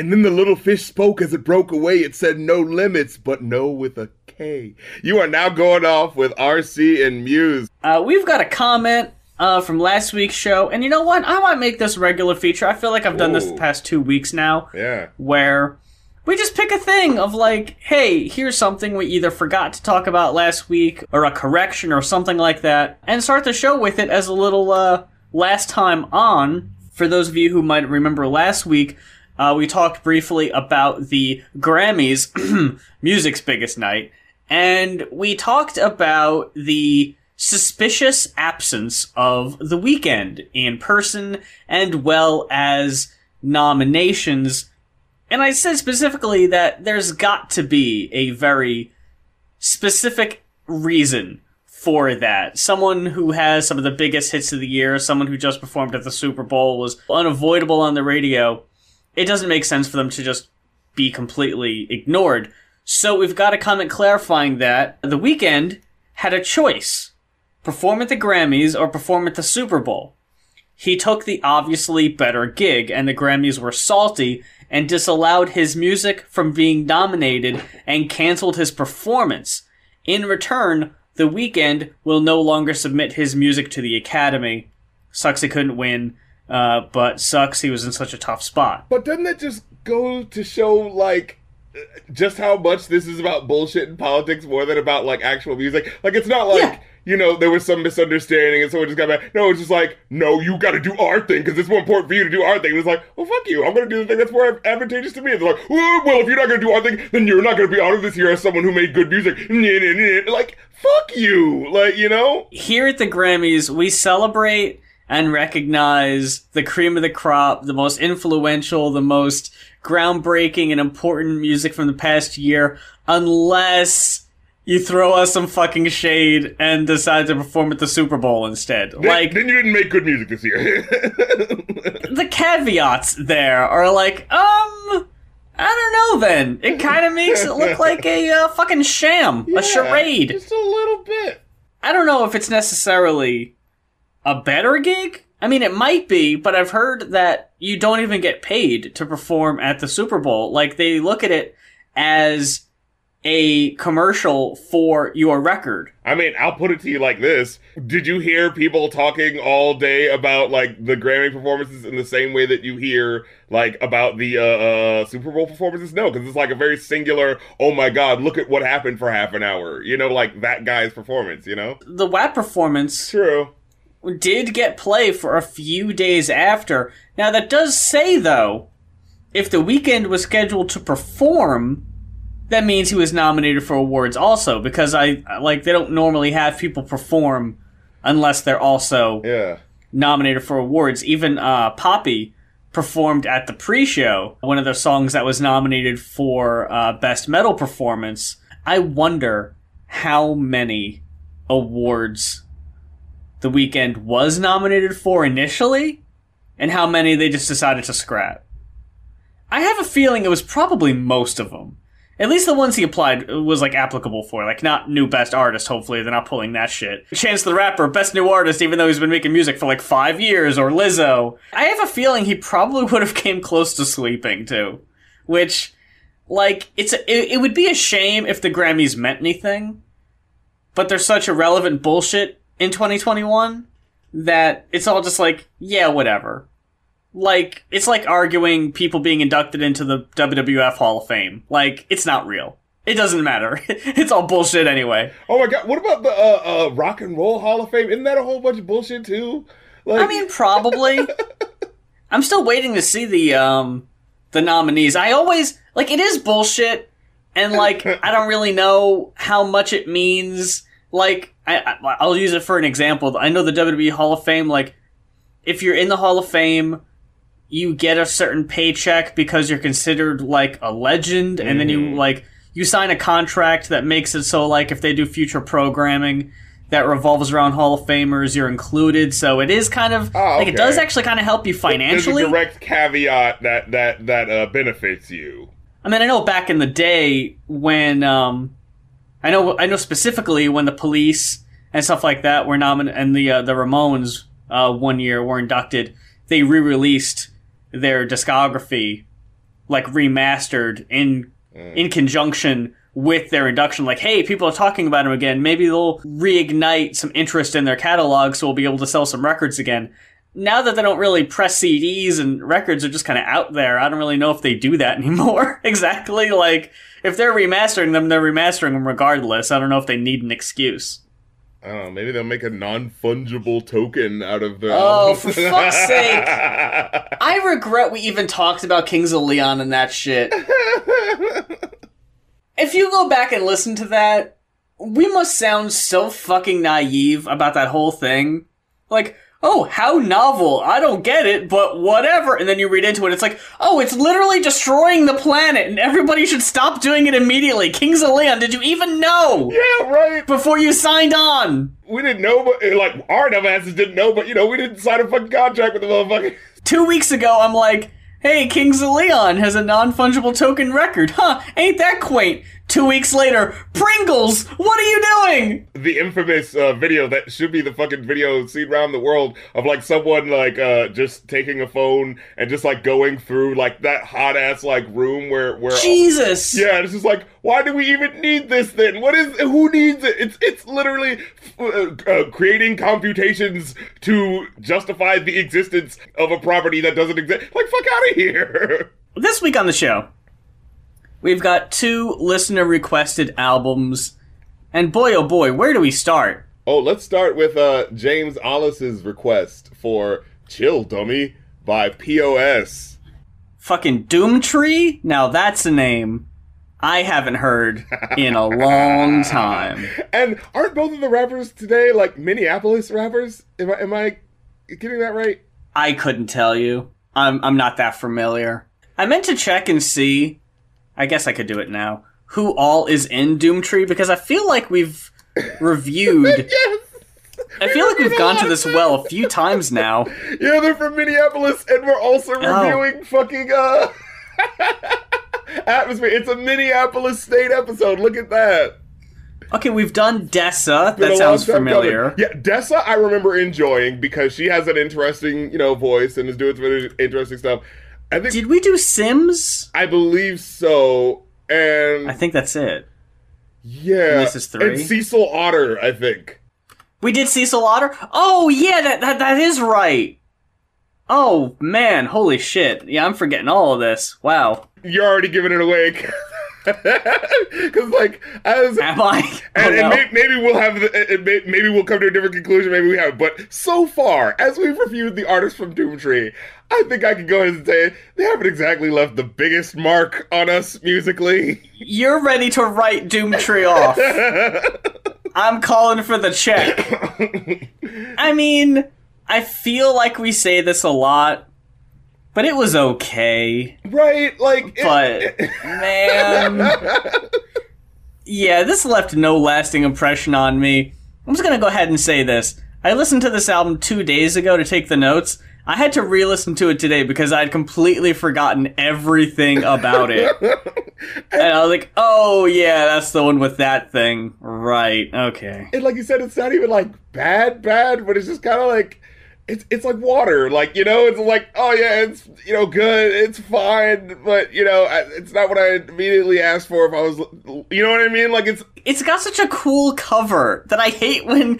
And then the little fish spoke as it broke away. It said no limits, but no with a K. You are now going off with RC and Muse. Uh, we've got a comment uh, from last week's show, and you know what? I might make this a regular feature. I feel like I've done this the past two weeks now, Yeah. where we just pick a thing of like, hey, here's something we either forgot to talk about last week, or a correction, or something like that, and start the show with it as a little uh, last time on. For those of you who might remember last week, uh, we talked briefly about the Grammys, music's biggest night, and we talked about the suspicious absence of the Weeknd in person and well as nominations. And I said specifically that there's got to be a very specific reason for that. Someone who has some of the biggest hits of the year, someone who just performed at the Super Bowl was unavoidable on the radio. It doesn't make sense for them to just be completely ignored. So we've got a comment clarifying that the Weeknd had a choice perform at the Grammys or perform at the Super Bowl. He took the obviously better gig, and the Grammys were salty and disallowed his music from being nominated and canceled his performance. In return, The Weeknd will no longer submit his music to the Academy. Sucks he couldn't win, uh, but sucks he was in such a tough spot. But doesn't that just go to show, like, just how much this is about bullshit and politics more than about, like, actual music? Like, it's not like, Yeah. you know, there was some misunderstanding and someone just got mad. No, it's just like, no, you gotta do our thing because it's more important for you to do our thing. And it's like, well, fuck you. I'm gonna do the thing that's more advantageous to me. And they're like, well, well, if you're not gonna do our thing, then you're not gonna be honored this year as someone who made good music. Like, fuck you. Like, you know? here at the Grammys, we celebrate and recognize the cream of the crop, the most influential, the most groundbreaking and important music from the past year, unless you throw us some fucking shade and decide to perform at the Super Bowl instead. Then- Like, then you didn't make good music this year. the caveats there are like, um, I don't know then. It kind of makes it look like a uh, fucking sham, a charade. Just a little bit. I don't know if it's necessarily a better gig. I mean, it might be, but I've heard that you don't even get paid to perform at the Super Bowl. Like, they look at it as a commercial for your record. I mean, I'll put it to you like this. Did you hear people talking all day about like the Grammy performances in the same way that you hear like about the uh, uh Super Bowl performances? No, because it's like a very singular, oh my god, look at what happened for half an hour. You know, like that guy's performance, you know? The WAP performance True. Did get play for a few days after. Now, that does say, though, if the Weeknd was scheduled to perform, that means he was nominated for awards also, because I, like, they don't normally have people perform unless they're also Yeah. nominated for awards. Even, uh, Poppy performed at the pre-show, one of the songs that was nominated for, uh, Best Metal Performance. I wonder how many awards the Weeknd was nominated for initially and how many they just decided to scrap. I have a feeling it was probably most of them. At least the ones he applied was like applicable for, like not new best artist. Hopefully, they're not pulling that shit. Chance the Rapper, best new artist, even though he's been making music for like five years, or Lizzo. I have a feeling he probably would have came close to sleeping too, which, like, it's a, it, it would be a shame if the Grammys meant anything, but they're such irrelevant bullshit in 2021 that it's all just like, yeah, whatever. Like, it's like arguing people being inducted into the WWF Hall of Fame. Like, it's not real. It doesn't matter. it's all bullshit anyway. Oh my god, what about the uh, uh Rock and Roll Hall of Fame? Isn't that a whole bunch of bullshit too? Like I mean, probably. I'm still waiting to see the um the nominees. I always like it is bullshit, and like I don't really know how much it means. Like I, I I'll use it for an example. I know the WWE Hall of Fame. Like if you're in the Hall of Fame, you get a certain paycheck because you're considered like a legend, and then you like you sign a contract that makes it so like if they do future programming that revolves around Hall of Famers, you're included. So it is kind of Oh, like it does actually kind of help you financially. There's a direct caveat that that that uh, benefits you. I mean, I know back in the day when um, I know I know specifically when the police and stuff like that were nominated, and the uh, the Ramones uh, one year were inducted. They re-released their discography like remastered in in conjunction with their induction. Like, hey, people are talking about them again. Maybe they'll reignite some interest in their catalog, so we'll be able to sell some records again. Now that they don't really press CDs and records are just kind of out there, I don't really know if they do that anymore. exactly. Like, if they're remastering them, they're remastering them regardless. I don't know if they need an excuse. I don't know. Maybe they'll make a non-fungible token out of the. Oh, for fuck's sake! I regret we even talked about Kings of Leon and that shit. if you go back and listen to that, we must sound so fucking naive about that whole thing. Like, oh, how novel. I don't get it, but whatever. And then you read into it, it's like, oh, it's literally destroying the planet, and everybody should stop doing it immediately. Kings of Leon, did you even know? yeah, right. Before you signed on. We didn't know, but eh, like our dumbasses didn't know, but you know, we didn't sign a fucking contract with the motherfucker. Two weeks ago, I'm like, hey, Kings of Leon has a non fungible token record. Huh, ain't that quaint? Two weeks later, Pringles, what are you doing? the infamous uh, video that should be the fucking video seen around the world of like someone like uh just taking a phone and just like going through like that hot ass like room where where Jesus. yeah it's just like why do we even need this then what is who needs it it's it's literally uh, uh, creating computations to justify the existence of a property that doesn't exist like fuck out of here This week on the show, we've got two listener requested albums. And boy, oh boy, where do we start? oh let's start with uh james Ollis's request for chill dummy by POS Fucking Doomtree? Now that's a name I haven't heard in a long time. And aren't both of the rappers today like Minneapolis rappers? Am I am I getting that right? I couldn't tell you. I'm I'm not that familiar. I meant to check and see. I guess I could do it now. Who all is in Doomtree because I feel like we've reviewed. Yes. I feel like we've gone to this well a few times now. Yeah, they're from Minneapolis, and we're also Oh. reviewing fucking uh atmosphere. It's a Minneapolis state episode. Look at that. Okay, we've done Dessa. That sounds familiar. coming. Yeah, Dessa, I remember enjoying because she has an interesting, you know, voice and is doing some interesting stuff. I think Did we do Sims? I believe so. And I think that's it. yeah, this is three? And Cecil Otter, I think. We did Cecil Otter? Oh, yeah, that, that, that is right. Oh, man, holy shit. Yeah, I'm forgetting all of this. Wow. You're already giving it away. Because, like, as Am I? Oh, and, and oh, no. may, maybe we'll have the, and may, maybe we'll come to a different conclusion. Maybe we have, but so far as we've reviewed the artists from Doomtree, I think I can go ahead and say they haven't exactly left the biggest mark on us musically. You're ready to write Doomtree off. I'm calling for the check. I mean, I feel like we say this a lot, but it was okay. right? Like, it- But, man. Yeah, this left no lasting impression on me. I'm just gonna go ahead and say this. I listened to this album two days ago to take the notes. I had to re listen to it today because I'd completely forgotten everything about it. and I was like, oh, yeah, that's the one with that thing. Right, okay. and like you said, it's not even like bad, bad, but it's just kind of like it's it's like water, like you know, it's like oh yeah, it's you know good, it's fine, but you know, it's not what I immediately asked for if I was, you know what I mean? Like it's It's got such a cool cover that I hate when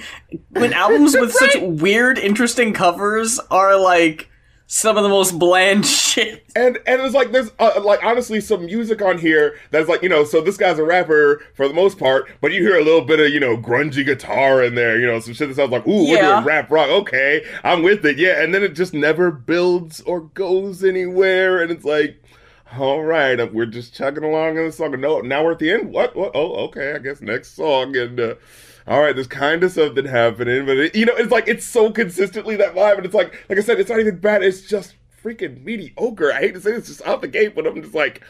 when albums with such weird, interesting covers are like some of the most bland shit. and and it's like there's uh, like honestly some music on here that's like you know, so this guy's a rapper for the most part, but you hear a little bit of you know grungy guitar in there, you know, some shit that sounds like ooh, we're Yeah. doing rap rock, okay, I'm with it, yeah, and then it just never builds or goes anywhere, and it's like. All right, uh, we're just chugging along in the song. No, now we're at the end. What? What? Oh, okay. I guess next song. And uh, all right, there's kind of something happening, but it, you know, it's like it's so consistently that vibe, and it's like, like I said, it's not even bad. It's just freaking mediocre. I hate to say this, just out the gate, but I'm just like,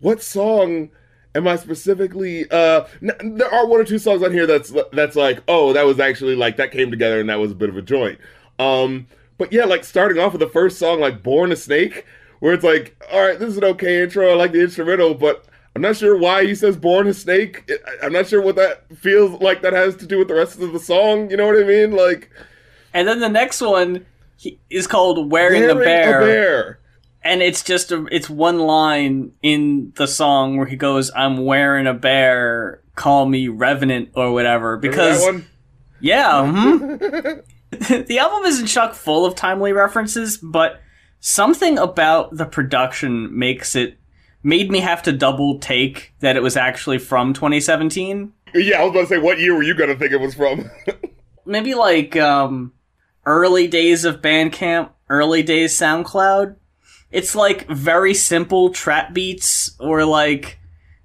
what song am I specifically? Uh, n- there are one or two songs on here that's that's like, oh, that was actually like that came together, and that was a bit of a joint. Um, but yeah, like starting off with the first song, like "Born a Snake," where it's like, all right, this is an okay intro. I like the instrumental, but I'm not sure why he says "born a snake." I'm not sure what that feels like. That has to do with the rest of the song. You know what I mean? Like And then the next one he- is called Wearing, the wearing Bear. a bear. and it's just a, it's one line in the song where he goes, "I'm wearing a bear, call me Revenant or whatever." Because that one? yeah, mhm. the album isn't chock full of timely references, but something about the production makes it made me have to double take that it was actually from 2017. Yeah, I was about to say, what year were you gonna think it was from? Maybe like um, early days of Bandcamp, early days SoundCloud. It's like very simple trap beats, or like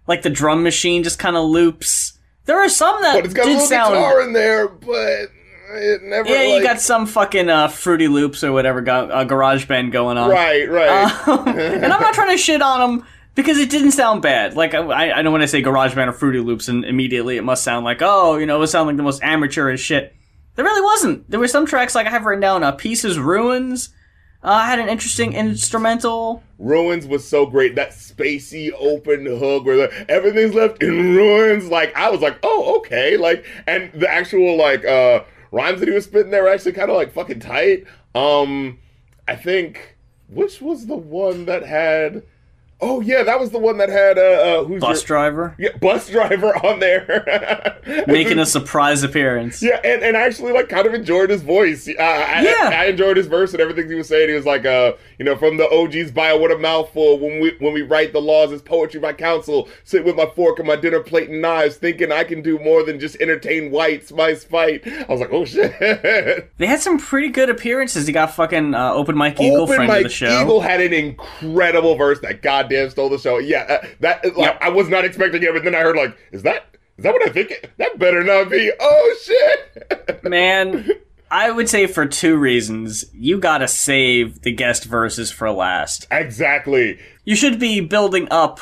like the drum machine just kind of loops. There are some that but it's got a did little sound. guitar in there, but it never. yeah, you got some fucking uh, Fruity Loops or whatever go- uh, GarageBand going on. right, right. Um, and I'm not trying to shit on them because it didn't sound bad. Like I, I know when I say GarageBand or Fruity Loops, and immediately it must sound like oh, you know, it would sound like the most amateurish shit. There really wasn't. There were some tracks like I have written down. Uh, Pieces Ruins uh, had an interesting instrumental. Ruins was so great. That spacey open hook where the, everything's left in ruins. Like I was like, oh, okay. Like, and the actual like uh rhymes that he was spitting there were actually kind of like fucking tight. Um, I think which was the one that had. Oh yeah, that was the one that had uh, uh who's Bus your, driver yeah, bus driver on there, making a surprise appearance. Yeah, and, and I actually like kind of enjoyed his voice. Uh, I, Yeah. I, I enjoyed his verse and everything he was saying. He was like, uh, you know, from the OG's bio, what a mouthful. When we when we write the laws, it's poetry by counsel. Sit with my fork and my dinner plate and knives, thinking I can do more than just entertain whites. My spite. I was like, oh shit. They had some pretty good appearances. He got fucking uh, Open Mike Eagle, Open friend Mike of the show. Eagle had an incredible verse that goddamn stole the show. Yeah, uh, that like Yep. I was not expecting it, but then I heard like, is that is that what I think? it- That better not be. Oh shit. Man, I would say for two reasons. You gotta save the guest verses for last. exactly. You should be building up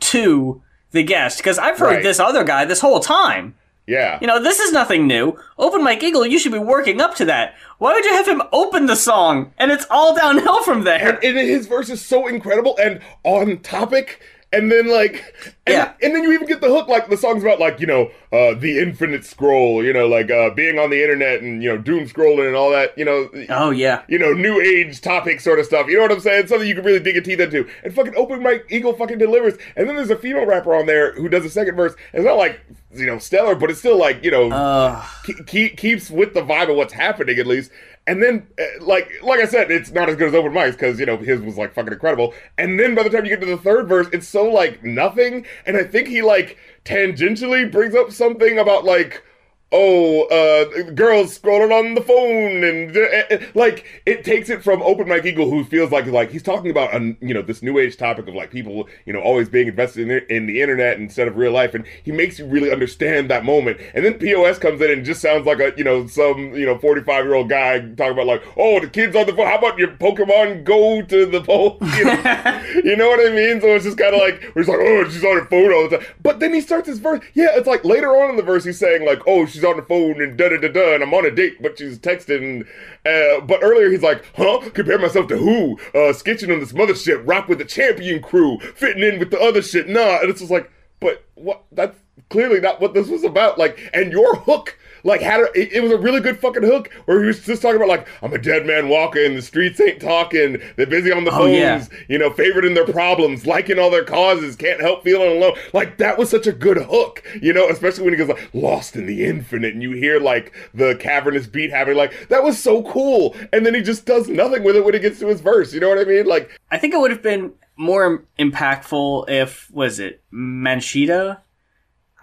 to the guest, because I've heard Right. this other guy this whole time. Yeah. You know, this is nothing new. Open Mike Eagle, you should be working up to that. Why would you have him open the song and it's all downhill from there? and his verse is so incredible and on topic. And then like, and, Yeah. and then you even get the hook. Like the song's about like you know uh, the infinite scroll. You know, like uh, being on the internet and you know doom scrolling and all that. You know, Oh yeah. you know, new age topic sort of stuff. You know what I'm saying? Something you can really dig your teeth into. And fucking Open Mike Eagle fucking delivers. And then there's a female rapper on there who does the second verse. It's not like you know stellar, but it's still like you know Uh, ke- ke- keeps with the vibe of what's happening at least. And then, uh, like, like I said, it's not as good as Open Mike's because you know his was like fucking incredible. And then by the time you get to the third verse, it's so like nothing. And I think he like tangentially brings up something about like. Oh, uh, girls scrolling on the phone, and uh, uh, like it takes it from Open Mike Eagle, who feels like like he's talking about um, you know this new age topic of like people you know always being invested in, the- in the internet instead of real life, and he makes you really understand that moment. And then POS comes in and just sounds like a you know some you know forty five year old guy talking about like oh the kids on the phone, how about your Pokemon Go to the phone? You know, you know what I mean? So it's just kind of like we're just like oh she's on her phone all the time, but then he starts his verse. Yeah, it's like later on in the verse he's saying like oh she's on the phone and da da da da, and I'm on a date, but she's texting. Uh, but earlier he's like, huh? Compare myself to who? Uh, sketching on this mothership, rock with the champion crew, fitting in with the other shit. Nah, and it's just like, but what? That's clearly not what this was about. Like, and your hook. Like had a, it, it was a really good fucking hook where he was just talking about like I'm a dead man walking, the streets ain't talking, they're busy on the Oh, phones, yeah. you know, favored in their problems, liking all their causes, can't help feeling alone. Like that was such a good hook, you know, especially when he goes like lost in the infinite and you hear like the cavernous beat happening, like that was so cool. And then he just does nothing with it when he gets to his verse. You know what I mean? Like I think it would have been more impactful if was it Manchita.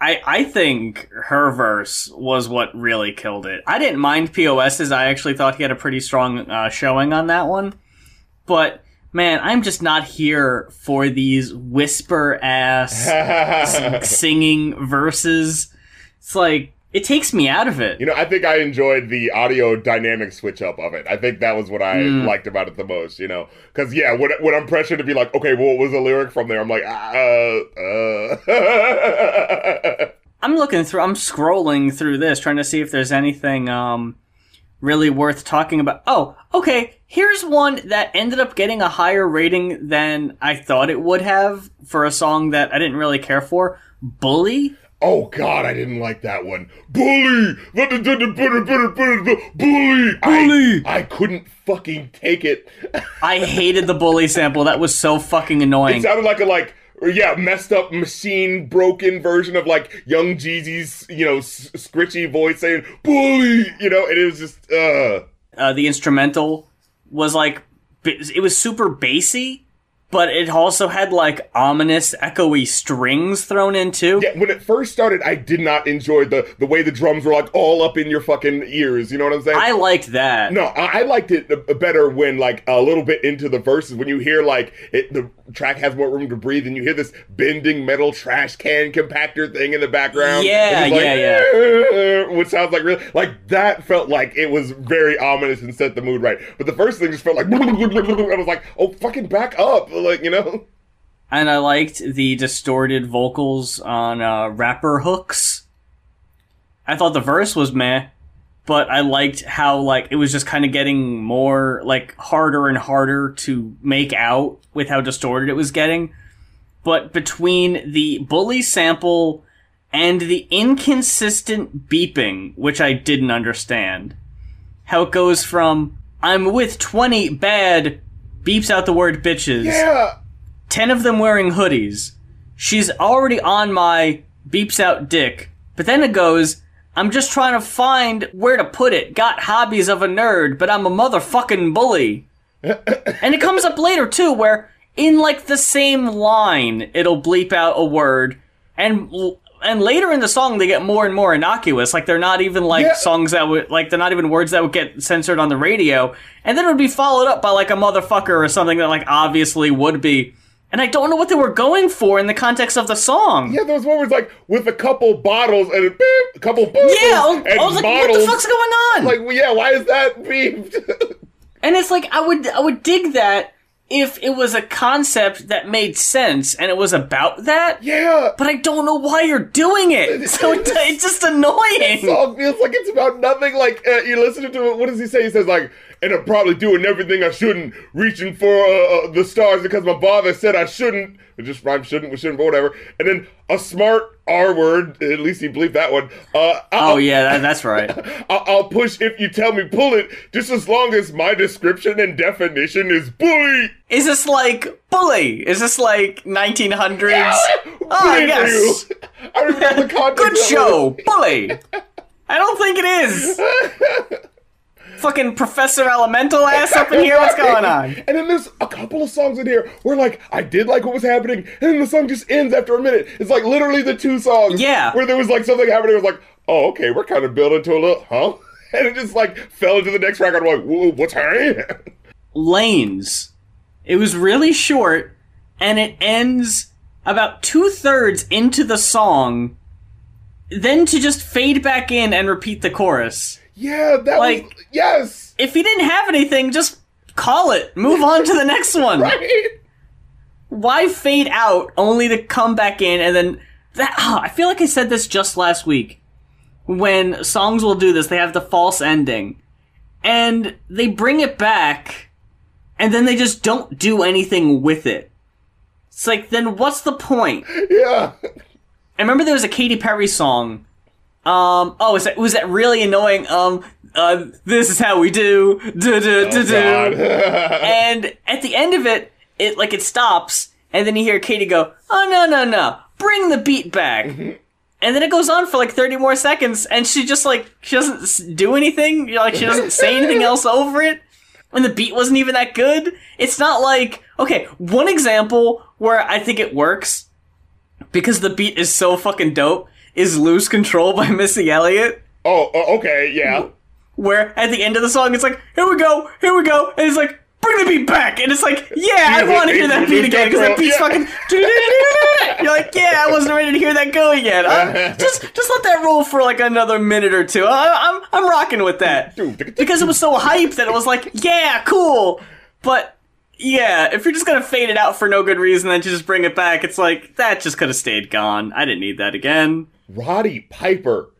I I think her verse was what really killed it. I didn't mind POS's. I actually thought he had a pretty strong uh, showing on that one. But man, I'm just not here for these whisper ass singing verses. It's like it takes me out of it. You know, I think I enjoyed the audio dynamic switch up of it. I think that was what I Mm. liked about it the most, you know? Because, yeah, when, when I'm pressured to be like, okay, well, what was the lyric from there? I'm like, uh, uh. I'm looking through. I'm scrolling through this, trying to see if there's anything um, really worth talking about. Oh, okay. Here's one that ended up getting a higher rating than I thought it would have for a song that I didn't really care for. Bully. Oh God, I didn't like that one. Bully, bully. Bully. I, I couldn't fucking take it. I hated the bully sample. That was so fucking annoying. It sounded like a like yeah messed up machine broken version of like Young Jeezy's you know s- scritchy voice saying bully, you know, and it was just uh Uh, the instrumental was like, it was super bassy, but it also had like ominous, echoey strings thrown in too. Yeah, when it first started, I did not enjoy the the way the drums were like all up in your fucking ears. You know what I'm saying? I liked that. no, I, I liked it uh, better when like a little bit into the verses when you hear like it, the track has more room to breathe and you hear this bending metal trash can compactor thing in the background. Yeah, And it's yeah, Which sounds like really like that felt like it was very ominous and set the mood right. But the first thing just felt like I was like, oh fucking back up, like you know. And I liked the distorted vocals on uh, rapper hooks. I thought the verse was meh, but I liked how like it was just kind of getting more like harder and harder to make out with how distorted it was getting. But between the bully sample and the inconsistent beeping, which I didn't understand, how it goes from "I'm with twenty bad," beeps out the word bitches. Yeah. 10 of them wearing hoodies. She's already on my beeps out dick. But then it goes, I'm just trying to find where to put it. Got hobbies of a nerd, but I'm a motherfucking bully. and it comes up later too, where in like the same line, it'll bleep out a word, and and later in the song they get more and more innocuous. Like they're not even like Yeah. songs that would like they're not even words that would get censored on the radio, and then it would be followed up by like a motherfucker or something that like obviously would be. And I don't know what they were going for in the context of the song. Yeah, there was one where it's like with a couple bottles and a, beep, a couple bottles Yeah, I and was like, what the fuck's going on? Like, well, yeah, why is that beeped? And it's like I would I would dig that if it was a concept that made sense and it was about that. yeah. But I don't know why you're doing it. So it, it's just annoying. song feels like it's about nothing. Like uh, you're listening to it. What does he say? He says like, "And I'm probably doing everything I shouldn't, reaching for uh, uh, the stars because my father said I shouldn't." It just rhymes shouldn't with shouldn't, but whatever. And then a smart R word. At least he believed that one. Uh, Oh yeah, that, that's right. I'll, push if you tell me pull it, just as long as my description and definition is bully. Is this like bully? Is this like 1900s? Oh Bully yes, you. I remember the context. good show, bully. I don't think it is. Fucking Professor Elemental ass up in here. What's going on? And then there's a couple of songs in here where like I did like what was happening, and then the song just ends after a minute. It's like literally the two songs. Yeah. Where there was like something happening. It was like, oh okay, we're kind of building to a little, huh? And it just like fell into the next track. I'm like, what's happening? lanes. It was really short, and it ends about two thirds into the song, then to just fade back in and repeat the chorus. Yeah, that Like- was yes, If he didn't have anything, just call it. Move on to the next one. right. Why fade out only to come back in and then that? ah, I feel like I said this just last week. When songs will do this, they have the false ending, and they bring it back, and then they just don't do anything with it. It's like, then what's the point? Yeah, I remember there was a Katy Perry song. Um, oh, was that was that really annoying? Um, uh, this is how we do, do do do. And at the end of it, it like it stops, and then you hear Katy go, "Oh no no no, bring the beat back." And then it goes on for like 30 more seconds, and she just like she doesn't s- do anything. You know, like she doesn't say anything else over it. And the beat wasn't even that good. It's not like okay. One example where I think it works because the beat is so fucking dope is "Lose Control" by Missy Elliott oh, oh, okay, yeah. where at the end of the song it's like, here we go, here we go, and it's like, bring the beat back, and it's like, yeah, I want to hear that beat again because that beat's yeah. fucking. You're like, yeah, I wasn't ready to hear that go yet. Uh, just, just let that roll for like another minute or two. I, I'm, I'm rocking with that because it was so hype that it was like, yeah, cool, but. Yeah, if you're just gonna fade it out for no good reason, and then to just bring it back, it's like that just could have stayed gone. I didn't need that again. Roddy Piper.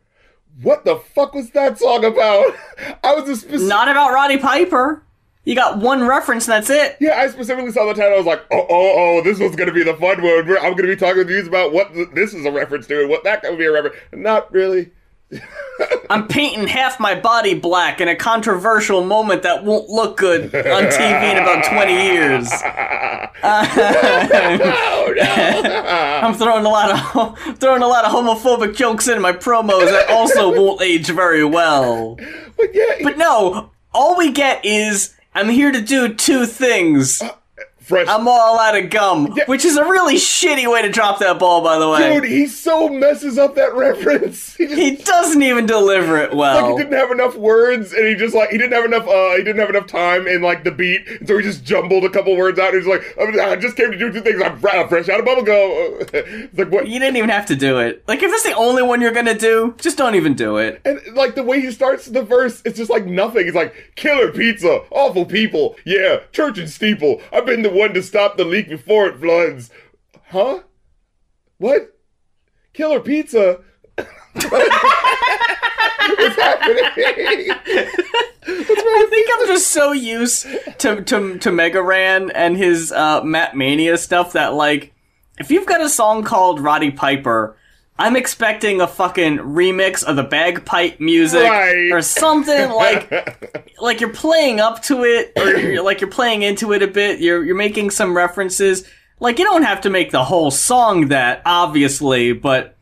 What the fuck was that song about? I was a specific. Not about Roddy Piper. You got one reference and that's it. Yeah, I specifically saw the title. I was like, oh, oh, oh, this was going to be the fun one. I'm going to be talking to you about what th- this is a reference to and what that could be a reference. Not really. I'm painting half my body black in a controversial moment that won't look good on TV in about 20 years. oh no! I'm throwing a lot of throwing a lot of homophobic jokes in my promos that also won't age very well. but yeah, But no, all we get is I'm here to do two things. Uh, fresh. I'm all out of gum, Yeah. which is a really shitty way to drop that ball, by the way. Dude, he so messes up that reference. He just he doesn't even deliver it like well. he didn't have enough words, and he just like he didn't have enough. uh He didn't have enough time in like the beat, so he just jumbled a couple words out. And he's like, "I just came to do two things. I'm fresh out of bubble gum." It's like what? You didn't even have to do it. Like, if that's the only one you're gonna do, just don't even do it. And like the way he starts the verse, it's just like nothing. It's like killer pizza, awful people, yeah, church and steeple. I've been the one to stop the leak before it floods. Huh? What? Killer pizza? What's happening? I think I'm just so used to to to Mega Ran and his uh, Mat Mania stuff that like, if you've got a song called Roddy Piper, I'm expecting a fucking remix of the bagpipe music Right. or something like like you're playing up to it or you're, like you're playing into it a bit. You're you're making some references. Like you don't have to make the whole song that obviously, but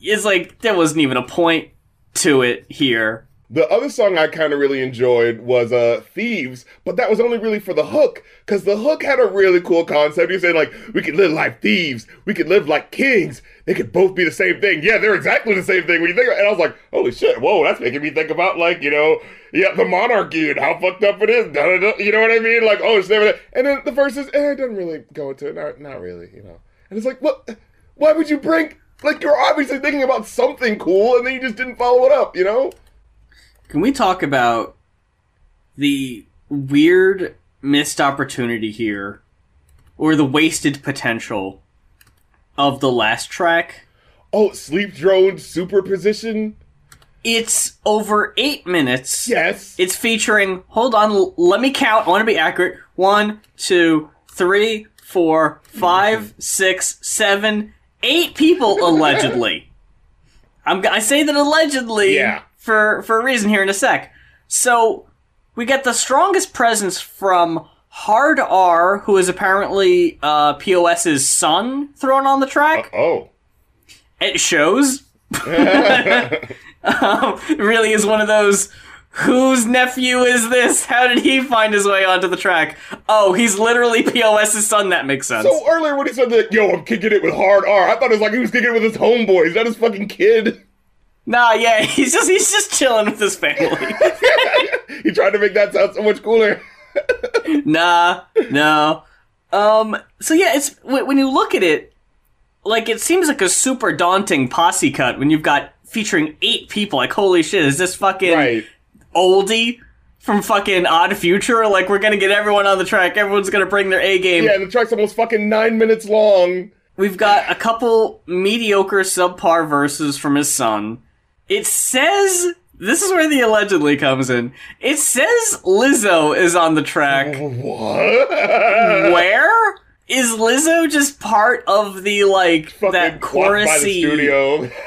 it's like there wasn't even a point to it here. The other song I kind of really enjoyed was uh Thieves, but that was only really for the hook cuz the hook had a really cool concept. You said like we could live like thieves, we could live like kings. They could both be the same thing. Yeah, they're exactly the same thing when you think about And I was like, "Holy shit. Whoa, that's making me think about like, you know, yeah, the monarchy and how fucked up it is. Da, da, da, you know what I mean? Like, oh, it's never that. And then the verse is, eh, it doesn't really go into it. Not, not really, you know. And it's like, what? Why would you bring, like, you're obviously thinking about something cool and then you just didn't follow it up, you know? Can we talk about the weird missed opportunity here, or the wasted potential of the last track? Oh, sleep drone superposition? It's over eight minutes. Yes. It's featuring, hold on, let me count. I want to be accurate. One, two, three, four, five, six, seven, eight people allegedly. I'm, I say that allegedly Yeah. For, for a reason here in a sec. So, we get the strongest presence from Hard R, who is apparently uh, POS's son, thrown on the track. oh. It shows. um, really is one of those. Whose nephew is this? How did he find his way onto the track? Oh, he's literally POS's son. That makes sense. So earlier when he said that, yo, I'm kicking it with hard R, I thought it was like he was kicking it with his homeboys, that his fucking kid. Nah, yeah, he's just he's just chilling with his family. he tried to make that sound so much cooler. nah, no. Um. So yeah, it's when you look at it, like it seems like a super daunting posse cut when you've got featuring eight people. Like, holy shit, is this fucking Right. oldie from fucking Odd Future? Like, we're gonna get everyone on the track. Everyone's gonna bring their A game. Yeah, the track's almost fucking nine minutes long. We've got a couple mediocre subpar verses from his son. It says this is where the allegedly comes in. It says Lizzo is on the track. What? Where is Lizzo just part of the like Fucking that clocked by the chorusy? studio.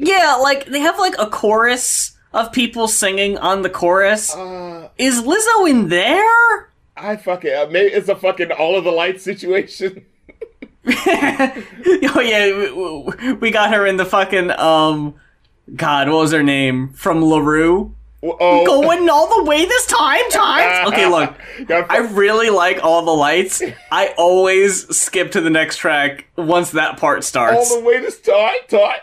Yeah, like they have like a chorus of people singing on the chorus. Uh, Is Lizzo in there? I fucking uh, maybe it's a fucking all of the lights situation. oh yeah, we- we got her in the fucking um. God, what was her name from La Roux? Oh, Going all the way this time, times. Okay, look, I really like all the lights. I always skip to the next track once that part starts. all the way to start, start.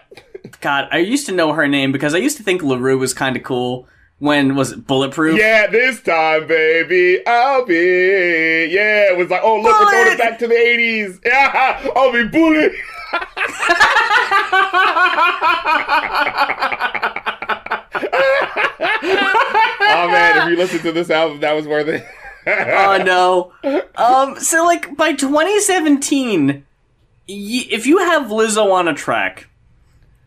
God, I used to know her name because I used to think La Roux was kind of cool. When was it Bulletproof? Yeah, this time, baby, I'll be. Yeah, it was like, oh look, we're throwing it back to the '80s. Yeah, I'll be bullet. oh man, if you listen to this album, that was worth it. oh no. Um, so like by 2017, y- if you have Lizzo on a track,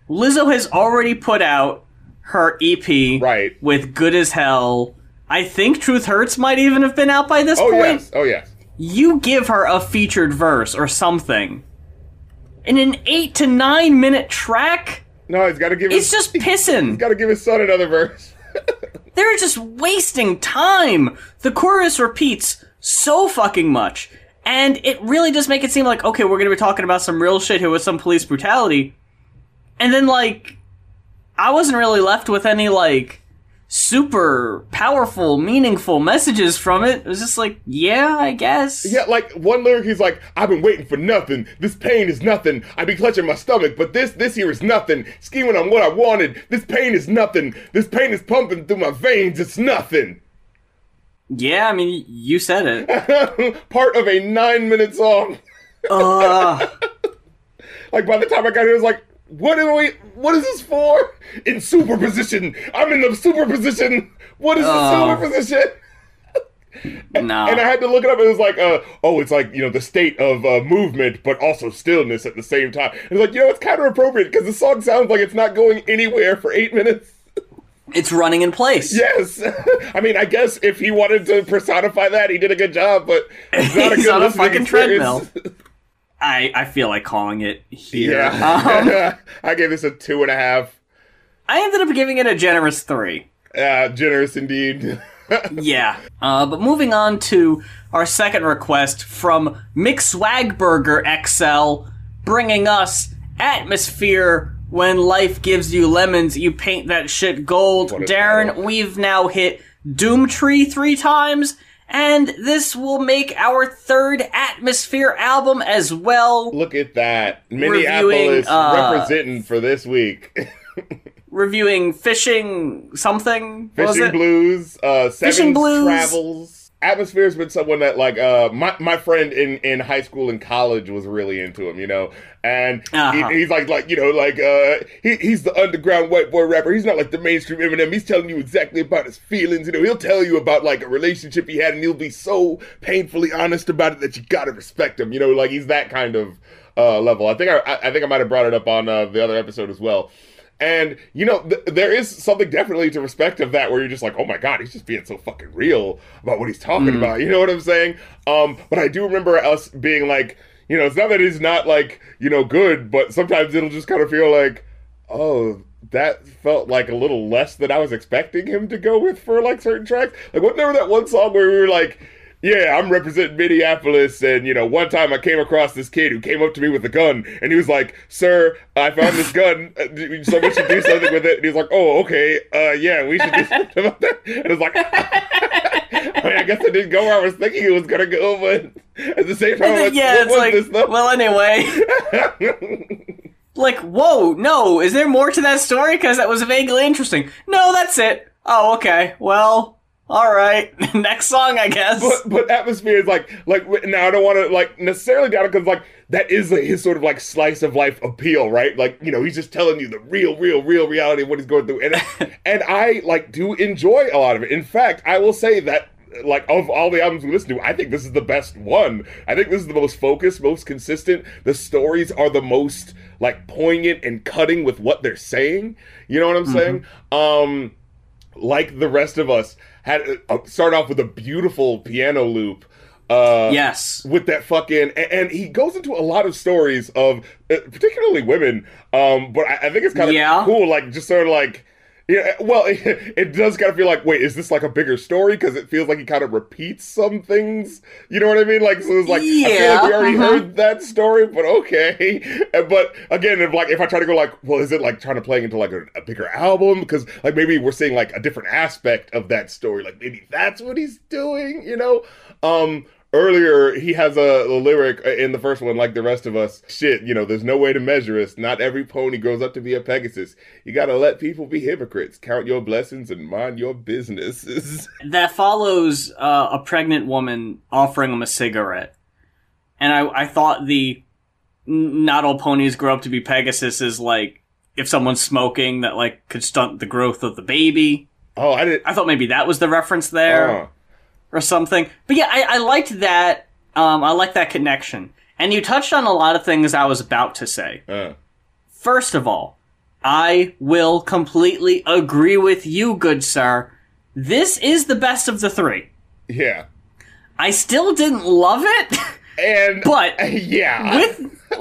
Lizzo has already put out her EP Right. with "Good as Hell," I think Truth Hurts might even have been out by this Oh point. yes, oh yes. You give her a featured verse or something. In an eight to nine minute track, No, he's got to give. it's his, just He's pissing. got to give his son another verse. They're just wasting time. The chorus repeats so fucking much. And it really does make it seem like, okay, we're gonna be talking about some real shit here with some police brutality. And then, like, I wasn't really left with any, like, super powerful, meaningful messages from it. It was just like, yeah, I guess. Yeah, like one lyric, he's like, "I've been waiting for nothing. This pain is nothing. I'd be clutching my stomach, but this, this here is nothing. Scheming on what I wanted. This pain is nothing. This pain is pumping through my veins. It's nothing." Yeah, I mean, you said it. Part of a nine-minute song. uh, Like by the time I got here, it was like, "What am we? What is this for?" In superposition. I'm in the superposition. What is the Oh. superposition? no. And I had to look it up. It was like, uh, oh, it's like you know the state of uh, movement, but also stillness at the same time. It's like, you know, it's kind of appropriate because the song sounds like it's not going anywhere for eight minutes. it's running in place. Yes, I mean, I guess if he wanted to personify that, he did a good job. But it's not a He's good on a fucking experience. treadmill. I, I feel like calling it here. Yeah, Um, I gave this a two and a half. I ended up giving it a generous three. Uh, generous indeed. Yeah. Uh, but moving on to our second request from Mick Swagburger XL, bringing us Atmosphere. When life gives you lemons, you paint that shit gold. Darren, title. we've now hit Doomtree three times, and this will make our third Atmosphere album as well. Look at that, Minneapolis uh, representing for this week. Reviewing Fishing something. Fishing? Blues, uh, Seven Fishing Blues. Travels. Atmosphere's been someone that like uh my, my friend in, in high school and college was really into him, you know, and Uh-huh. he, he's like like you know like uh he, he's the underground white boy rapper. He's not like the mainstream Eminem. He's telling you exactly about his feelings. You know, he'll tell you about like a relationship he had, and he'll be so painfully honest about it that you gotta respect him. You know, like he's that kind of uh level. I think I I I think I might have brought it up on uh, the other episode as well. And you know, th- there is something definitely to respect of that, where you're just like, oh my god, he's just being so fucking real about what he's talking about. You know what I'm saying? Um, but I do remember us being like, you know, it's not that he's not like, you know, good, but sometimes it'll just kind of feel like, oh, that felt like a little less than I was expecting him to go with for like certain tracks. Like, what remember that one song where we were like. Yeah, I'm representing Minneapolis, and you know, one time I came across this kid who came up to me with a gun, and he was like, "Sir, I found this gun, uh, so we should do something with it." And he's like, "Oh, okay, uh, yeah, we should do something about that." And it's like, I mean, I guess it didn't go where I was thinking it was gonna go, but at the same time, like, yeah, it's like, this well, anyway. like, whoa, no, is there more to that story? Because that was vaguely interesting. No, that's it. Oh, okay. Well, all right. Next song, I guess. but but atmosphere is like like now I don't want to like necessarily down it because like that is like, his sort of like slice of life appeal, right? Like you know he's just telling you the real, real, real reality of what he's going through, and and I like do enjoy a lot of it. In fact, I will say that like of all the albums we listen to, I think this is the best one. I think this is the most focused, most consistent. The stories are the most like poignant and cutting with what they're saying. You know what I'm saying? Um like the rest of us, had uh, start off with a beautiful piano loop. Uh, yes. with that fucking, and, and he goes into a lot of stories of uh, particularly women. Um, but I, I think it's kind of Yeah. cool, like just sort of like. Yeah, well, it, it does kind of feel like, wait, is this like a bigger story? Because it feels like he kind of repeats some things. You know what I mean? Like, so it's like, I feel like we already uh-huh. heard that story, but okay. But again, if like if I try to go like, well, is it like trying to play into like a, a bigger album? Because like maybe we're seeing like a different aspect of that story. Like maybe that's what he's doing. You know? Um. Earlier, he has a, a lyric in the first one, like the rest of us. Shit, you know, there's no way to measure us. Not every pony grows up to be a Pegasus. You gotta let people be hypocrites. Count your blessings and mind your business. That follows uh, a pregnant woman offering him a cigarette. And I, I thought the not all ponies grow up to be Pegasus is like if someone's smoking that like could stunt the growth of the baby. oh, I didn't. I thought maybe that was the reference there. uh, or something. But yeah, I, I liked that. Um, I like that connection. And you touched on a lot of things I was about to say. uh. First of all, I will completely agree with you, good sir. this is the best of the three. Yeah. I still didn't love it, And but yeah. with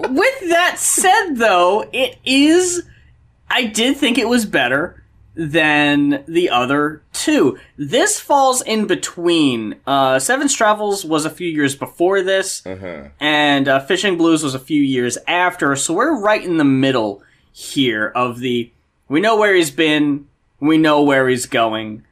with that said though, it is I did think it was better than the other two. This falls in between. Uh Seven's Travels was a few years before this, uh-huh. and uh, Fishing Blues was a few years after, so we're right in the middle here of the we know where he's been, we know where he's going,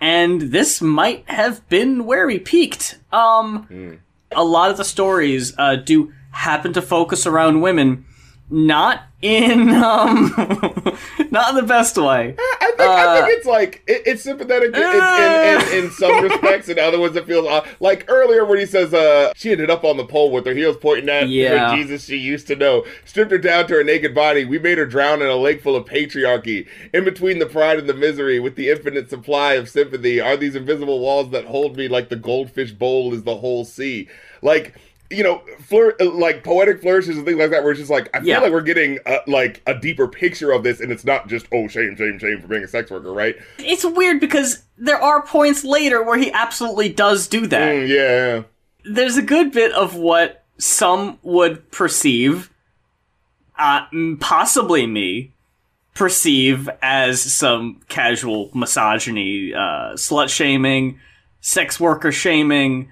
and this might have been where he peaked. Um a lot of the stories uh, do happen to focus around women, not in um, not in the best way. I think, I Uh, think it's like it, it's sympathetic in, in, in, in some respects, and other ones it feels odd. Like earlier when he says, "Uh, she ended up on the pole with her heels pointing at Yeah. the Jesus she used to know, stripped her down to her naked body. We made her drown in a lake full of patriarchy. In between the pride and the misery, with the infinite supply of sympathy, are these invisible walls that hold me like the goldfish bowl is the whole sea. Like." You know, like poetic flourishes and things like that. Where it's just like I feel Yeah. like we're getting uh, like a deeper picture of this, and it's not just oh shame, shame, shame for being a sex worker, right? It's weird because there are points later where he absolutely does do that. Mm, yeah. There's a good bit of what some would perceive, uh, possibly me, perceive as some casual misogyny, uh, slut shaming, sex worker shaming,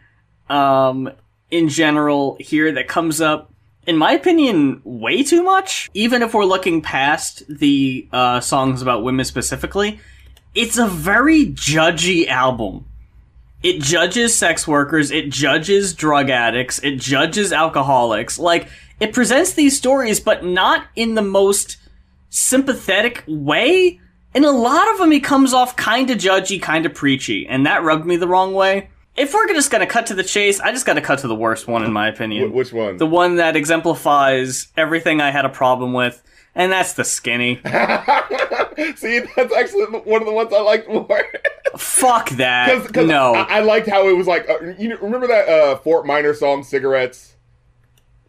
um, in general here that comes up. In my opinion, way too much. Even if we're looking past the uh, songs about women specifically, it's a very judgy album. It judges sex workers, it judges drug addicts, it judges alcoholics. Like, it presents these stories, but not in the most sympathetic way. In a lot of them, he comes off kinda judgy, kinda preachy, and that rubbed me the wrong way. If we're just gonna cut to the chase, I just gotta cut to the worst one, in my opinion. Wh- which one? The one that exemplifies everything I had a problem with, and that's the skinny. See, that's actually one of the ones I liked more. Fuck that. Because no. I, I liked how it was like. Uh, you remember that uh, Fort Minor song, "Cigarettes"?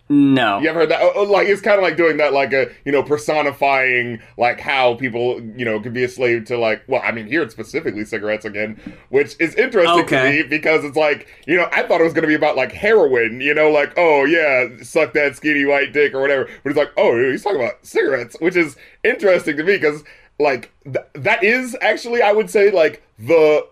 No. You ever heard that? Oh, oh, like it's kind of like doing that, like a you know personifying like how people you know could be a slave to like. Well, I mean here it's specifically cigarettes again, which is interesting Okay. to me because it's like you know I thought it was going to be about like heroin, you know, like oh yeah, suck that skinny white dick or whatever. But it's like oh he's talking about cigarettes, which is interesting to me because like th- that is actually I would say like the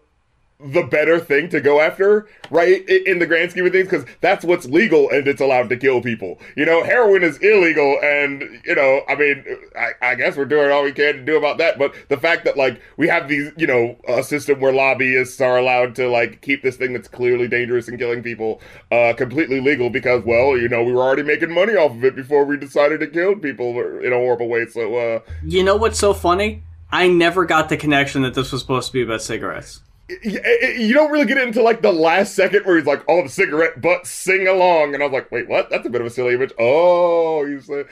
the better thing to go after, right? In the grand scheme of things, because that's what's legal and it's allowed to kill people. You know, heroin is illegal, and you know, I mean, I, I guess we're doing all we can to do about that. But the fact that like we have these, you know, a system where lobbyists are allowed to like keep this thing that's clearly dangerous and killing people, uh, completely legal because, well, you know, we were already making money off of it before we decided to kill people in a horrible way. So, uh, You know what's so funny? I never got the connection that this was supposed to be about cigarettes. You don't really get it until like the last second where he's like, "Oh, the cigarette butt sing along," and I was like, "Wait, what? That's a bit of a silly image." Oh, you said.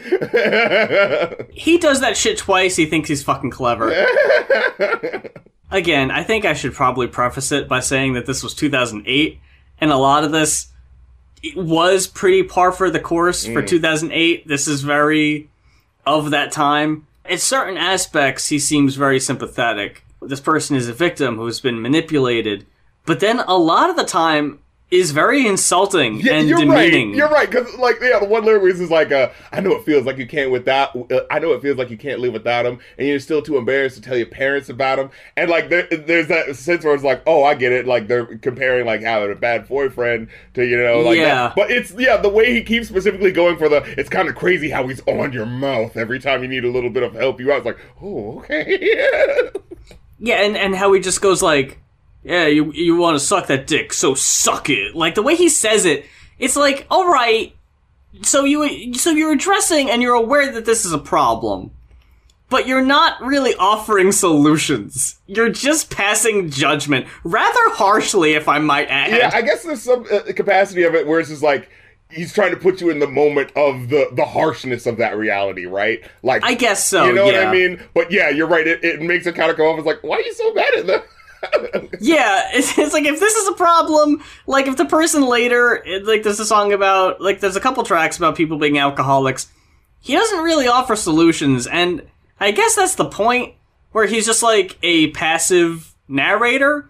He does that shit twice. He thinks he's fucking clever. Again, I think I should probably preface it by saying that this was 2008, and a lot of this was pretty par for the course for mm. 2008. This is very of that time. In certain aspects, he seems very sympathetic. This person is a victim who's been manipulated, but then a lot of the time is very insulting Yeah, and you're demeaning. right. You're right because like yeah, the one lyric is like, uh, "I know it feels like you can't without. Uh, I know it feels like you can't live without him, and you're still too embarrassed to tell your parents about him." And like there, there's that sense where it's like, "Oh, I get it." Like they're comparing like having a bad boyfriend to you know like Yeah. that. But it's yeah, the way he keeps specifically going for the. It's kind of crazy how he's on your mouth every time you need a little bit of help you out. It's like, oh, okay. Yeah, and, and how he just goes like, "Yeah, you you want to suck that dick, so suck it." Like the way he says it, it's like, "All right, so you so you're addressing and you're aware that this is a problem, but you're not really offering solutions. You're just passing judgment, rather harshly, if I might add." Yeah, I guess there's some uh, capacity of it where it's just like he's trying to put you in the moment of the the harshness of that reality, right? Like I guess so. you know yeah. what I mean? But yeah, you're right. It, it makes it kind of come off as like, why are you so mad at them? Yeah, it's, it's like if this is a problem, like if the person later, it- like there's a song about, like there's a couple tracks about people being alcoholics, he doesn't really offer solutions, and I guess that's the point where he's just like a passive narrator.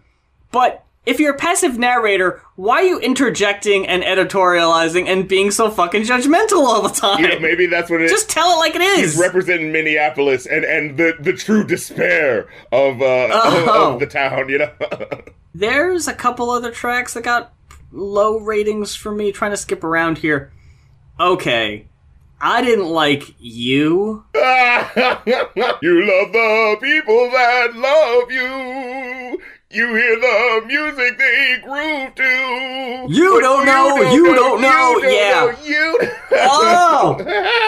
But if you're a passive narrator, why are you interjecting and editorializing and being so fucking judgmental all the time? You know, maybe that's what it is. Just tell it like it is. He's representing Minneapolis and, and the, the true despair of, uh, Oh. of the town, you know? There's a couple other tracks that got low ratings for me. Trying to skip around here. Okay. I didn't like you. you love the people that love you. You hear the music they groove to. You don't know, you don't know, you yeah. know, you Oh!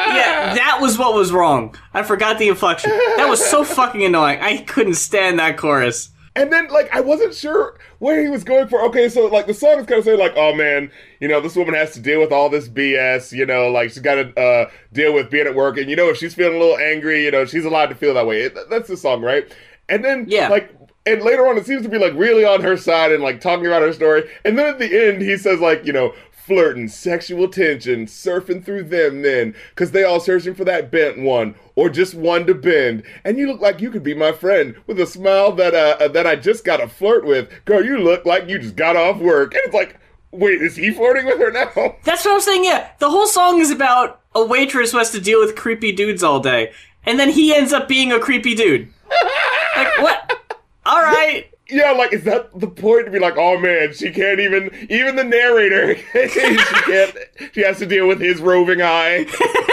Yeah, that was what was wrong. I forgot the inflection. That was so fucking annoying. I couldn't stand that chorus. And then, like, I wasn't sure where he was going for. Okay, so, like, the song is kind of saying, like, oh man, you know, this woman has to deal with all this BS, you know, like, she's got to uh, deal with being at work. And, you know, if she's feeling a little angry, you know, she's allowed to feel that way. It, that's the song, right? And then, Yeah. like, and later on, it seems to be, like, really on her side and, like, talking about her story. And then at the end, he says, like, you know, flirting, sexual tension, surfing through them then, because they all searching for that bent one, or just one to bend. And you look like you could be my friend with a smile that uh, that I just got to flirt with. Girl, you look like you just got off work. And it's like, wait, is he flirting with her now? That's what I'm saying, yeah. The whole song is about a waitress who has to deal with creepy dudes all day. And then he ends up being a creepy dude. Like, what? Alright. Yeah, like, is that the point to be like, oh man, she can't even, even the narrator, she can't, she has to deal with his roving eye.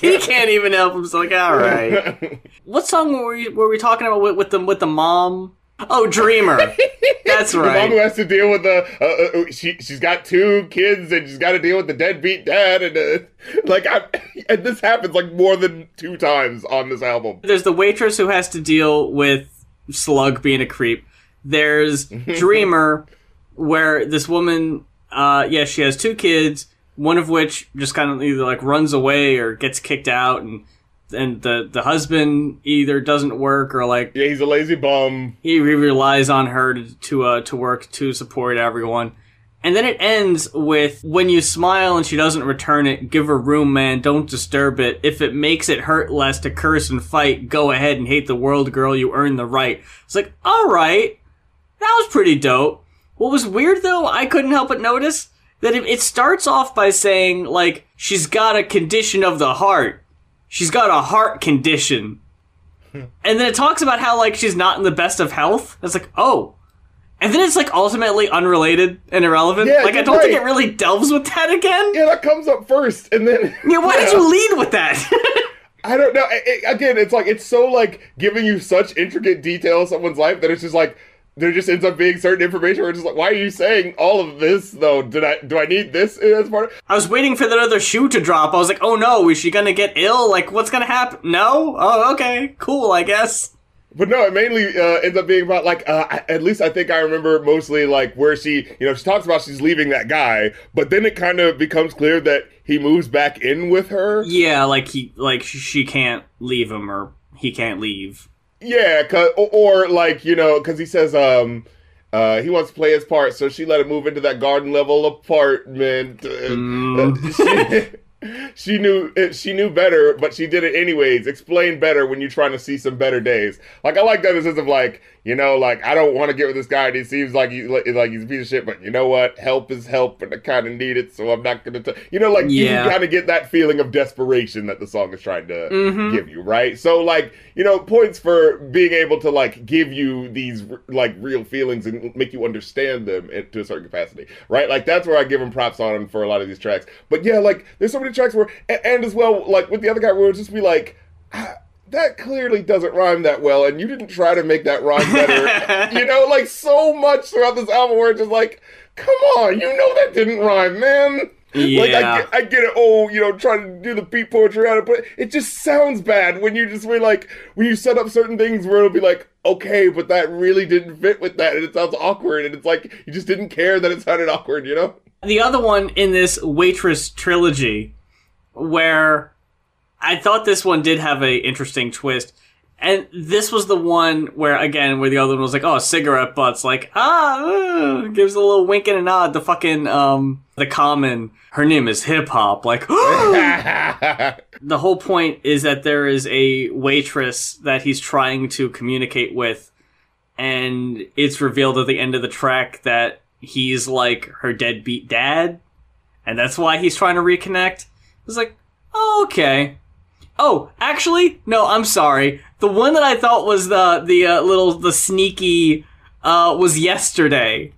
He can't even help himself. Like, alright. What song were we, were we talking about with, with the with the mom? Oh, Dreamer. That's right. The mom who has to deal with the uh, uh, she she's got two kids and she's got to deal with the deadbeat dad and uh, like I and this happens like more than two times on this album. There's the waitress who has to deal with Slug being a creep. There's Dreamer, where this woman, uh, yeah, she has two kids, one of which just kind of either like runs away or gets kicked out, and and the the husband either doesn't work or like Yeah, he's a lazy bum. he re- relies on her to to, uh, to work to support everyone. And then it ends with when you smile and she doesn't return it, give her room, man. Don't disturb it. If it makes it hurt less to curse and fight, go ahead and hate the world, girl. You earn the right. It's like, all right, that was pretty dope. What was weird though, I couldn't help but notice that it, it starts off by saying like she's got a condition of the heart. She's got a heart condition. Hmm. And then it talks about how like she's not in the best of health. It's like, oh. And then it's like ultimately unrelated and irrelevant. Yeah, like I don't think it really delves with that again. Yeah, that comes up first, and then Yeah, why did you lead with that? I don't know. I- I- again, it's like it's so like giving you such intricate detail of someone's life that it's just like there just ends up being certain information where it's just like, why are you saying all of this though? Did I do I need this as part? Of- I was waiting for that other shoe to drop. I was like, oh no, is she gonna get ill? Like, what's gonna happen? No? Oh, okay, cool, I guess. But no, it mainly uh, ends up being about like uh, at least I think I remember mostly like where she you know she talks about she's leaving that guy, but then it kind of becomes clear that he moves back in with her. Yeah, like he, like she can't leave him, or he can't leave. Yeah, cause, or, or like you know, because he says um uh he wants to play his part, so she let him move into that garden level apartment. Mm. she, she knew she knew better, but she did it anyways. Explain better when you're trying to see some better days. Like I like that in the sense of like you know, like I don't want to get with this guy. And he seems like he's like, like he's a piece of shit, but you know what? Help is help, and I kind of need it, so I'm not gonna. T-. You know, like you Yeah. can kind of get that feeling of desperation that the song is trying to Mhm. give you, right? So like you know, points for being able to like give you these like real feelings and make you understand them to a certain capacity, right? Like that's where I give him props on for a lot of these tracks. But yeah, like there's so many tracks where, and, and as well, like with the other guy, where it'll just be like. "Ah, That clearly doesn't rhyme that well, and you didn't try to make that rhyme better. you know, like so much throughout this album where it's just like, come on, you know that didn't rhyme, man. Like I Yeah. get, I get it. Oh, you know, trying to do the beat poetry on it, but it just sounds bad when you just be like when you set up certain things where it'll be like, okay, but that really didn't fit with that, and it sounds awkward, and it's like you just didn't care that it sounded awkward, you know? The other one in this waitress trilogy, where I thought this one did have a interesting twist. And this was the one where, again, where the other one was like, "Oh, cigarette butts," like ah, uh, gives a little wink and a nod. The fucking um, the common. Her name is hip hop. Like, the whole point is that there is a waitress that he's trying to communicate with, and it's revealed at the end of the track that he's like her deadbeat dad, and that's why he's trying to reconnect. It's like, oh, okay. Oh, actually, no, I'm sorry. The one that I thought was the the uh, little the sneaky uh, was yesterday.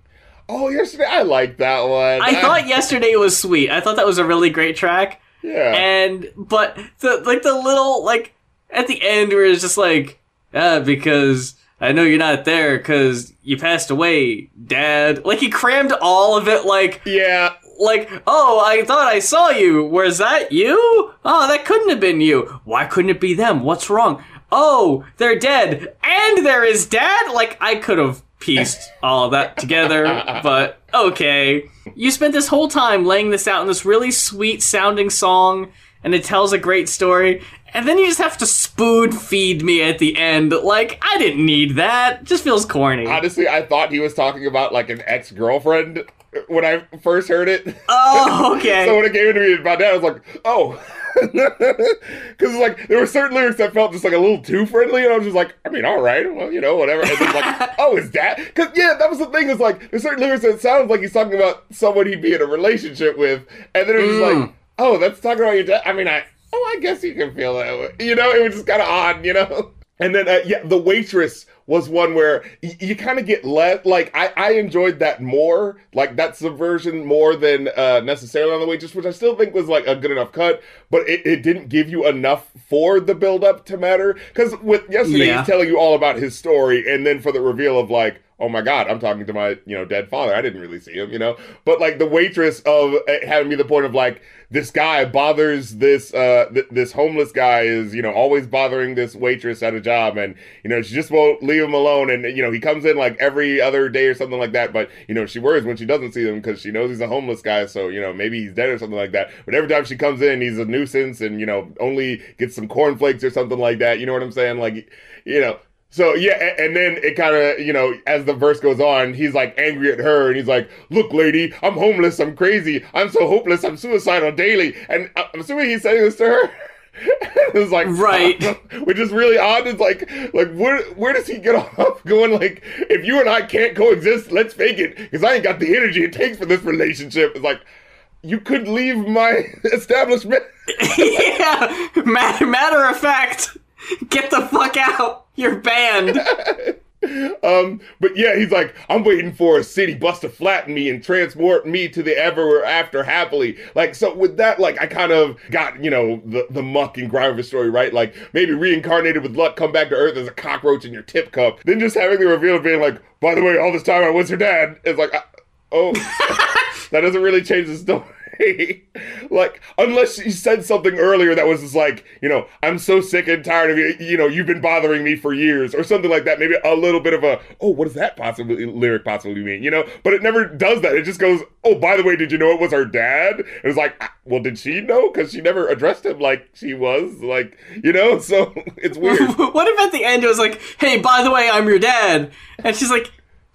Oh, yesterday I liked that one. I thought yesterday was sweet. I thought that was a really great track. yeah. And but the like the little like at the end where it's just like uh because I know you're not there because you passed away, Dad. Like he crammed all of it like yeah. Like, oh, I thought I saw you. Was that you? Oh, that couldn't have been you. Why couldn't it be them? What's wrong? Oh, they're dead. And there is dad? Like, I could have pieced all of that together, but okay. You spent this whole time laying this out in this really sweet sounding song, and it tells a great story. And then you just have to spoon feed me at the end. Like, I didn't need that. Just feels corny. Honestly, I thought he was talking about like an ex girlfriend when I first heard it. Oh, okay. so when it came to me my dad was like, oh. Because like there were certain lyrics that felt just like a little too friendly, and I was just like, I mean, all right, well, you know, whatever. And then like, oh, is that? Because yeah, that was the thing. Is like there's certain lyrics that sounds like he's talking about someone he'd be in a relationship with, and then it was Mm. like, oh, that's talking about your dad. I mean, I oh, I guess you can feel that way. You know, it was just kind of odd, you know. And then uh, yeah, the waitress was one where y- you kind of get let like I, I enjoyed that more like that subversion more than uh, necessarily on the waitress which i still think was like a good enough cut but it, it didn't give you enough for the build up to matter because with yesterday Yeah. he's telling you all about his story and then for the reveal of like oh my god i'm talking to my you know dead father i didn't really see him you know but like the waitress of having me the point of like this guy bothers this uh th- this homeless guy is you know always bothering this waitress at a job. And you know she just won't leave him alone. And you know he comes in like every other day or something like that. But you know she worries when she doesn't see him because she knows he's a homeless guy. So you know maybe he's dead or something like that. But every time she comes in he's a nuisance and you know only gets some cornflakes or something like that. You know what i'm saying? Like you know so yeah, and then it kind of you know as the verse goes on, he's like angry at her, and he's like, "Look, lady, I'm homeless, I'm crazy, I'm so hopeless, I'm suicidal daily." And I'm assuming he's saying this to her. it was like Right. which is really odd. It's like like where where does he get off going like if you and I can't coexist, let's fake it because I ain't got the energy it takes for this relationship. It's like you could leave my establishment. yeah, matter, matter of fact, get the fuck out. You're banned. Um, but yeah, he's like, I'm waiting for a city bus to flatten me and transport me to the ever after happily. Like, so with that, like, I kind of got, you know, the, the muck and grime of the story, right? Like, maybe reincarnated with luck, come back to Earth as a cockroach in your tip cup. Then just having the reveal of being like, by the way, all this time I was her dad. It's like, uh, oh, that doesn't really change the story. like, unless she said something earlier that was just like, you know, I'm so sick and tired of you, you know, you've been bothering me for years, or something like that. Maybe a little bit of a, oh, what does that possibly lyric possibly mean, you know? But it never does that. It just goes, oh, by the way, did you know it was her dad? It was like, ah, well, did she know? Because she never addressed him like she was, like, you know. So it's weird. what if at the end it was like, hey, by the way, I'm your dad? And she's like,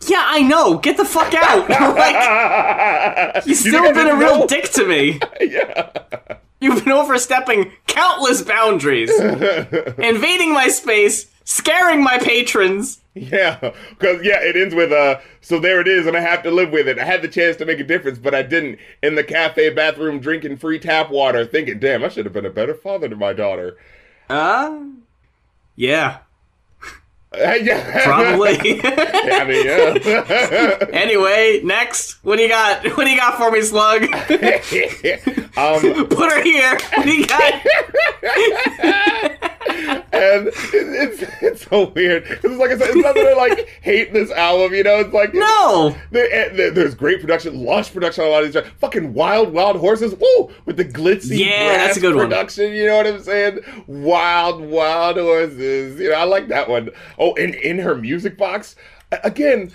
yeah, I know. Get the fuck out. like, you've still I been a real know? dick to me. yeah. You've been overstepping countless boundaries, invading my space, scaring my patrons. Yeah, because yeah, it ends with uh. So there it is, and I have to live with it. I had the chance to make a difference, but I didn't. In the cafe bathroom, drinking free tap water, thinking, "Damn, I should have been a better father to my daughter." Uh, yeah, yeah, probably. Yeah, I mean, yeah. anyway, next, what do you got? What do you got for me, Slug? um, Put her here. What do you got? It, it's it's so weird. It's like I said, it's not that I like hate this album. You know, it's like No. And eh, there's great production, lush production on a lot of these. tracks. Fucking wild, wild horses. Woo! With the glitzy Yeah, that's a good one. production. You know what I'm saying? Wild, wild horses. You know, I like that one. Oh, and in her music box, again,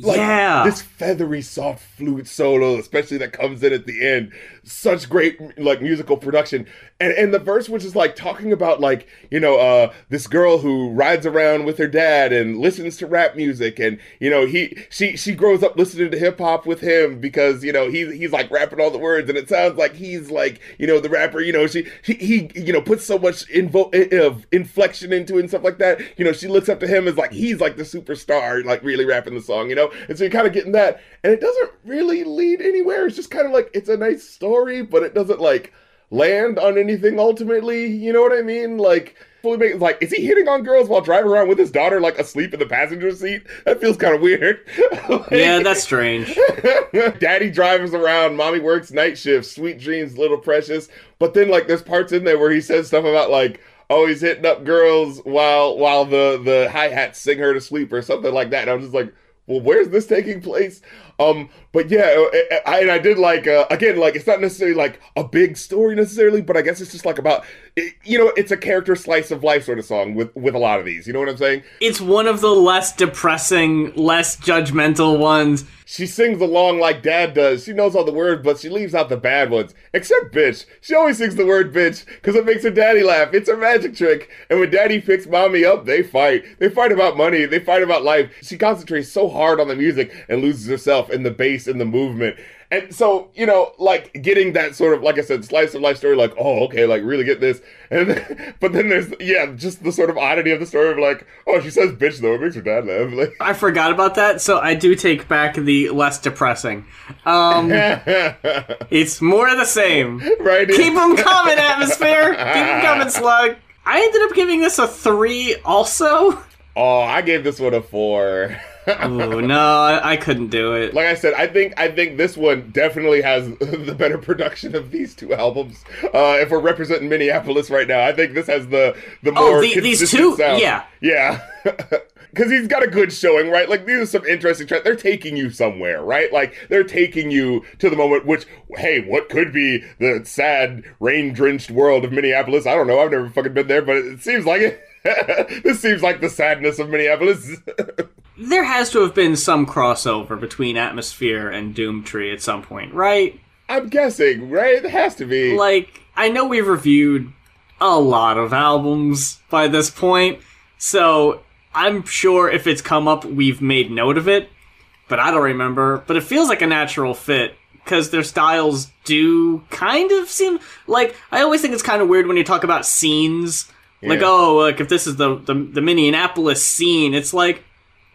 Like, Yeah. this feathery, soft flute solo, especially that comes in at the end. Such great like musical production, and and the verse which is like talking about like you know uh this girl who rides around with her dad and listens to rap music, and you know he she she grows up listening to hip hop with him because you know he's he's like rapping all the words, and it sounds like he's like you know the rapper. You know she he, he you know puts so much invo- of inflection into it and stuff like that. You know she looks up to him as like he's like the superstar, like really rapping the song. You know, and so you're kind of getting that, and it doesn't really lead anywhere. It's just kind of like it's a nice story, but it doesn't like land on anything ultimately. You know what I mean? Like fully make like is he hitting on girls while driving around with his daughter like asleep in the passenger seat? That feels kind of weird. Like- Yeah, that's strange. Daddy drives around, mommy works night shifts, sweet dreams, little precious. But then like there's parts in there where he says stuff about like, oh, he's hitting up girls while while the the hi hats sing her to sleep or something like that. And I'm just like, well, where's this taking place? Um, but yeah, I, I, and I did like uh, again, like it's not necessarily like a big story necessarily, but I guess it's just like about it, you know, it's a character slice of life sort of song with with a lot of these. You know what I'm saying? It's one of the less depressing, less judgmental ones. She sings along like dad does. She knows all the words, but she leaves out the bad ones. Except bitch. She always sings the word bitch because it makes her daddy laugh. It's her magic trick. And when daddy picks mommy up, they fight. They fight about money. They fight about life. She concentrates so hard on the music and loses herself in the bass and the movement. And so, you know, like getting that sort of, like I said, slice of life story, like, oh, okay, like really get this. And then, but then there's, yeah, just the sort of oddity of the story of like, oh, she says bitch though, it makes her dad laugh. Like, I forgot about that, so I do take back the less depressing. Um, it's more of the same. right? Keep them coming, atmosphere. Keep them coming, slug. I ended up giving this a three, also. Oh, I gave this one a four. Ooh, no, I, I couldn't do it. like I said, I think I think this one definitely has the better production of these two albums. Uh, if we're representing Minneapolis right now, I think this has the the Oh, more the- these two? sound. Yeah. yeah. Because he's got a good showing, right? Like these are some interesting tracks. They're taking you somewhere, right? Like they're taking you to the moment. Which, hey, what could be the sad, rain-drenched world of Minneapolis? I don't know. I've never fucking been there, but it seems like it. this seems like the sadness of Minneapolis. There has to have been some crossover between Atmosphere and Doomtree at some point, right? I'm guessing, right? It has to be. Like, I know we've reviewed a lot of albums by this point, so I'm sure if it's come up, we've made note of it, but I don't remember. But it feels like a natural fit because their styles do kind of seem like I always think it's kind of weird when you talk about scenes. Like, oh, like if this is the, the the Minneapolis scene, it's like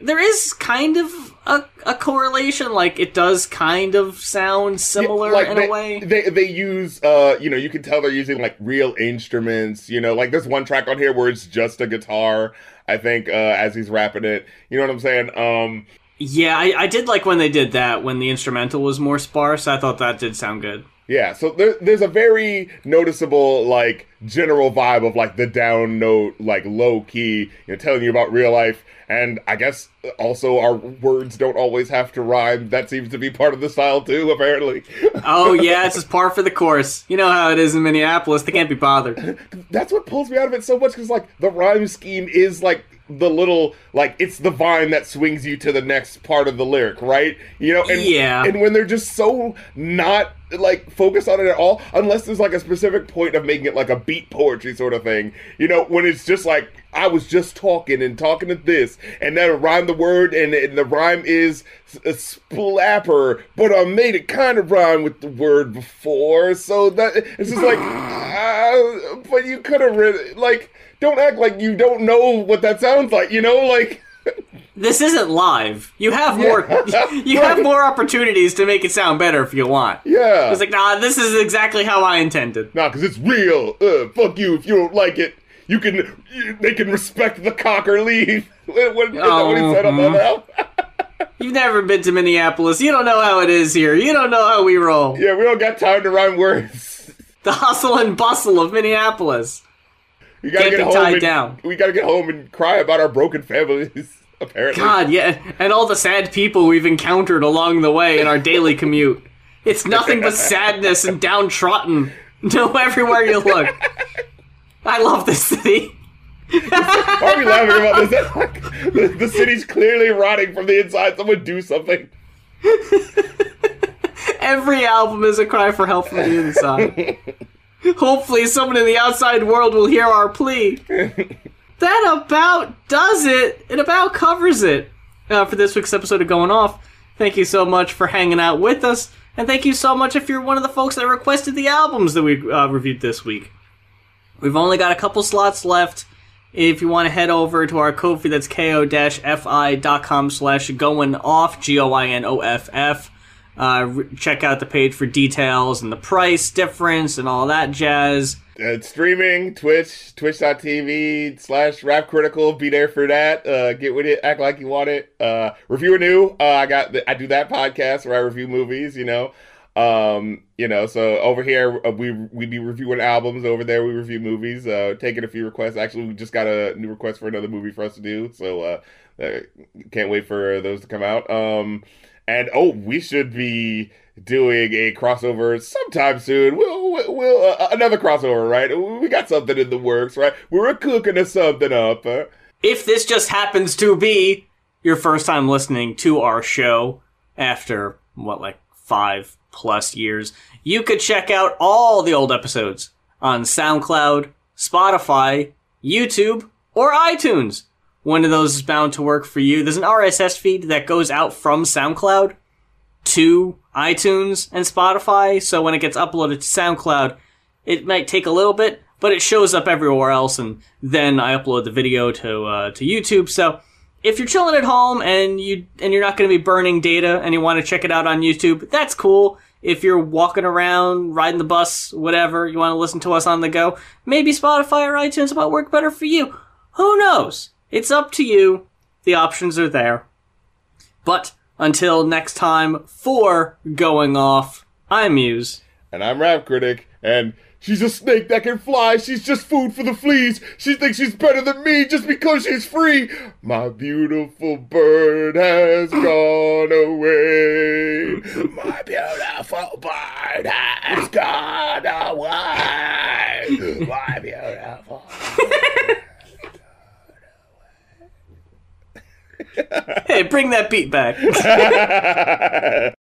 there is kind of a, a correlation. Like it does kind of sound similar like in they, a way. They they use uh you know you can tell they're using like real instruments. You know like there's one track on here where it's just a guitar. I think uh as he's rapping it. You know what I'm saying? Um Yeah, I, I did like when they did that when the instrumental was more sparse. I thought that did sound good. Yeah. So there, there's a very noticeable like general vibe of like the down note like low key you know telling you about real life. And I guess uh, also our words don't always have to rhyme. That seems to be part of the style too, apparently. Oh yeah, it's just par for the course. You know how it is in Minneapolis. They can't be bothered. that's what pulls me out of it so much because like the rhyme scheme is like the little like it's the vine that swings you to the next part of the lyric right you know and Yeah. and when they're just so not like focused on it at all unless there's like a specific point of making it like a beat poetry sort of thing you know when it's just like i was just talking and talking to this and then rhyme the word and, and the rhyme is a splapper but i made it kind of rhyme with the word before so that it's just like uh, but you could have read like don't act like you don't know what that sounds like you know like This isn't live. You have more. You have more opportunities to make it sound better if you want. yeah It's like, nah, this is exactly how I intended. Nah, because it's real. Uh, fuck you if you don't like it. You can, they can respect the cock or leave. what, is that what he said on that album? You've never been to Minneapolis. You don't know how it is here. You don't know how we roll. yeah, we don't got time to rhyme words. The hustle and bustle of Minneapolis. We gotta get home tied and, down. We gotta get home and cry about our broken families. Apparently, God, yeah, and all the sad people we've encountered along the way in our daily commute. It's nothing but sadness and downtrodden. No, everywhere you look. I love this city. Why are we laughing about this? Like, the, the city's clearly rotting from the inside. Someone do something. Every album is a cry for help from the inside. Hopefully, someone in the outside world will hear our plea. That about does it. It about covers it uh, for this week's episode of Goin Off. Thank you so much for hanging out with us, and thank you so much if you're one of the folks that requested the albums that we uh, reviewed this week. We've only got a couple slots left. If you want to head over to our Ko-fi, that's ko-fi.com slash going off, G-O-I-N-O-F-F. Uh, check out the page for details and the price difference and all that jazz. Uh, streaming, Twitch, twitch.tv slash rap critical. Be there for that. Uh, get with it. Act like you want it. Uh, review new. Uh, I got, the, I do that podcast where I review movies, you know. Um, you know, so over here uh, we we be reviewing albums. Over there we review movies. Uh, taking a few requests. Actually, we just got a new request for another movie for us to do. So uh, uh can't wait for those to come out. Um, and oh, we should be doing a crossover sometime soon. We'll, we'll, we'll uh, another crossover, right? We got something in the works, right? We're cooking something up. Uh. If this just happens to be your first time listening to our show after, what, like five plus years, you could check out all the old episodes on SoundCloud, Spotify, YouTube, or iTunes. One of those is bound to work for you. There's an RSS feed that goes out from SoundCloud to iTunes and Spotify, so when it gets uploaded to SoundCloud, it might take a little bit, but it shows up everywhere else, and then I upload the video to uh, to YouTube. So if you're chilling at home and you and you're not going to be burning data and you want to check it out on YouTube, that's cool. If you're walking around, riding the bus, whatever, you want to listen to us on the go, maybe Spotify or iTunes might work better for you. Who knows? It's up to you. The options are there. But until next time, for going off, I'm Mues. And I'm Rap Critic, and she's a snake that can fly. She's just food for the fleas. She thinks she's better than me just because she's free. My beautiful bird has gone away. My beautiful bird has gone away. My beautiful. Hey, bring that beat back.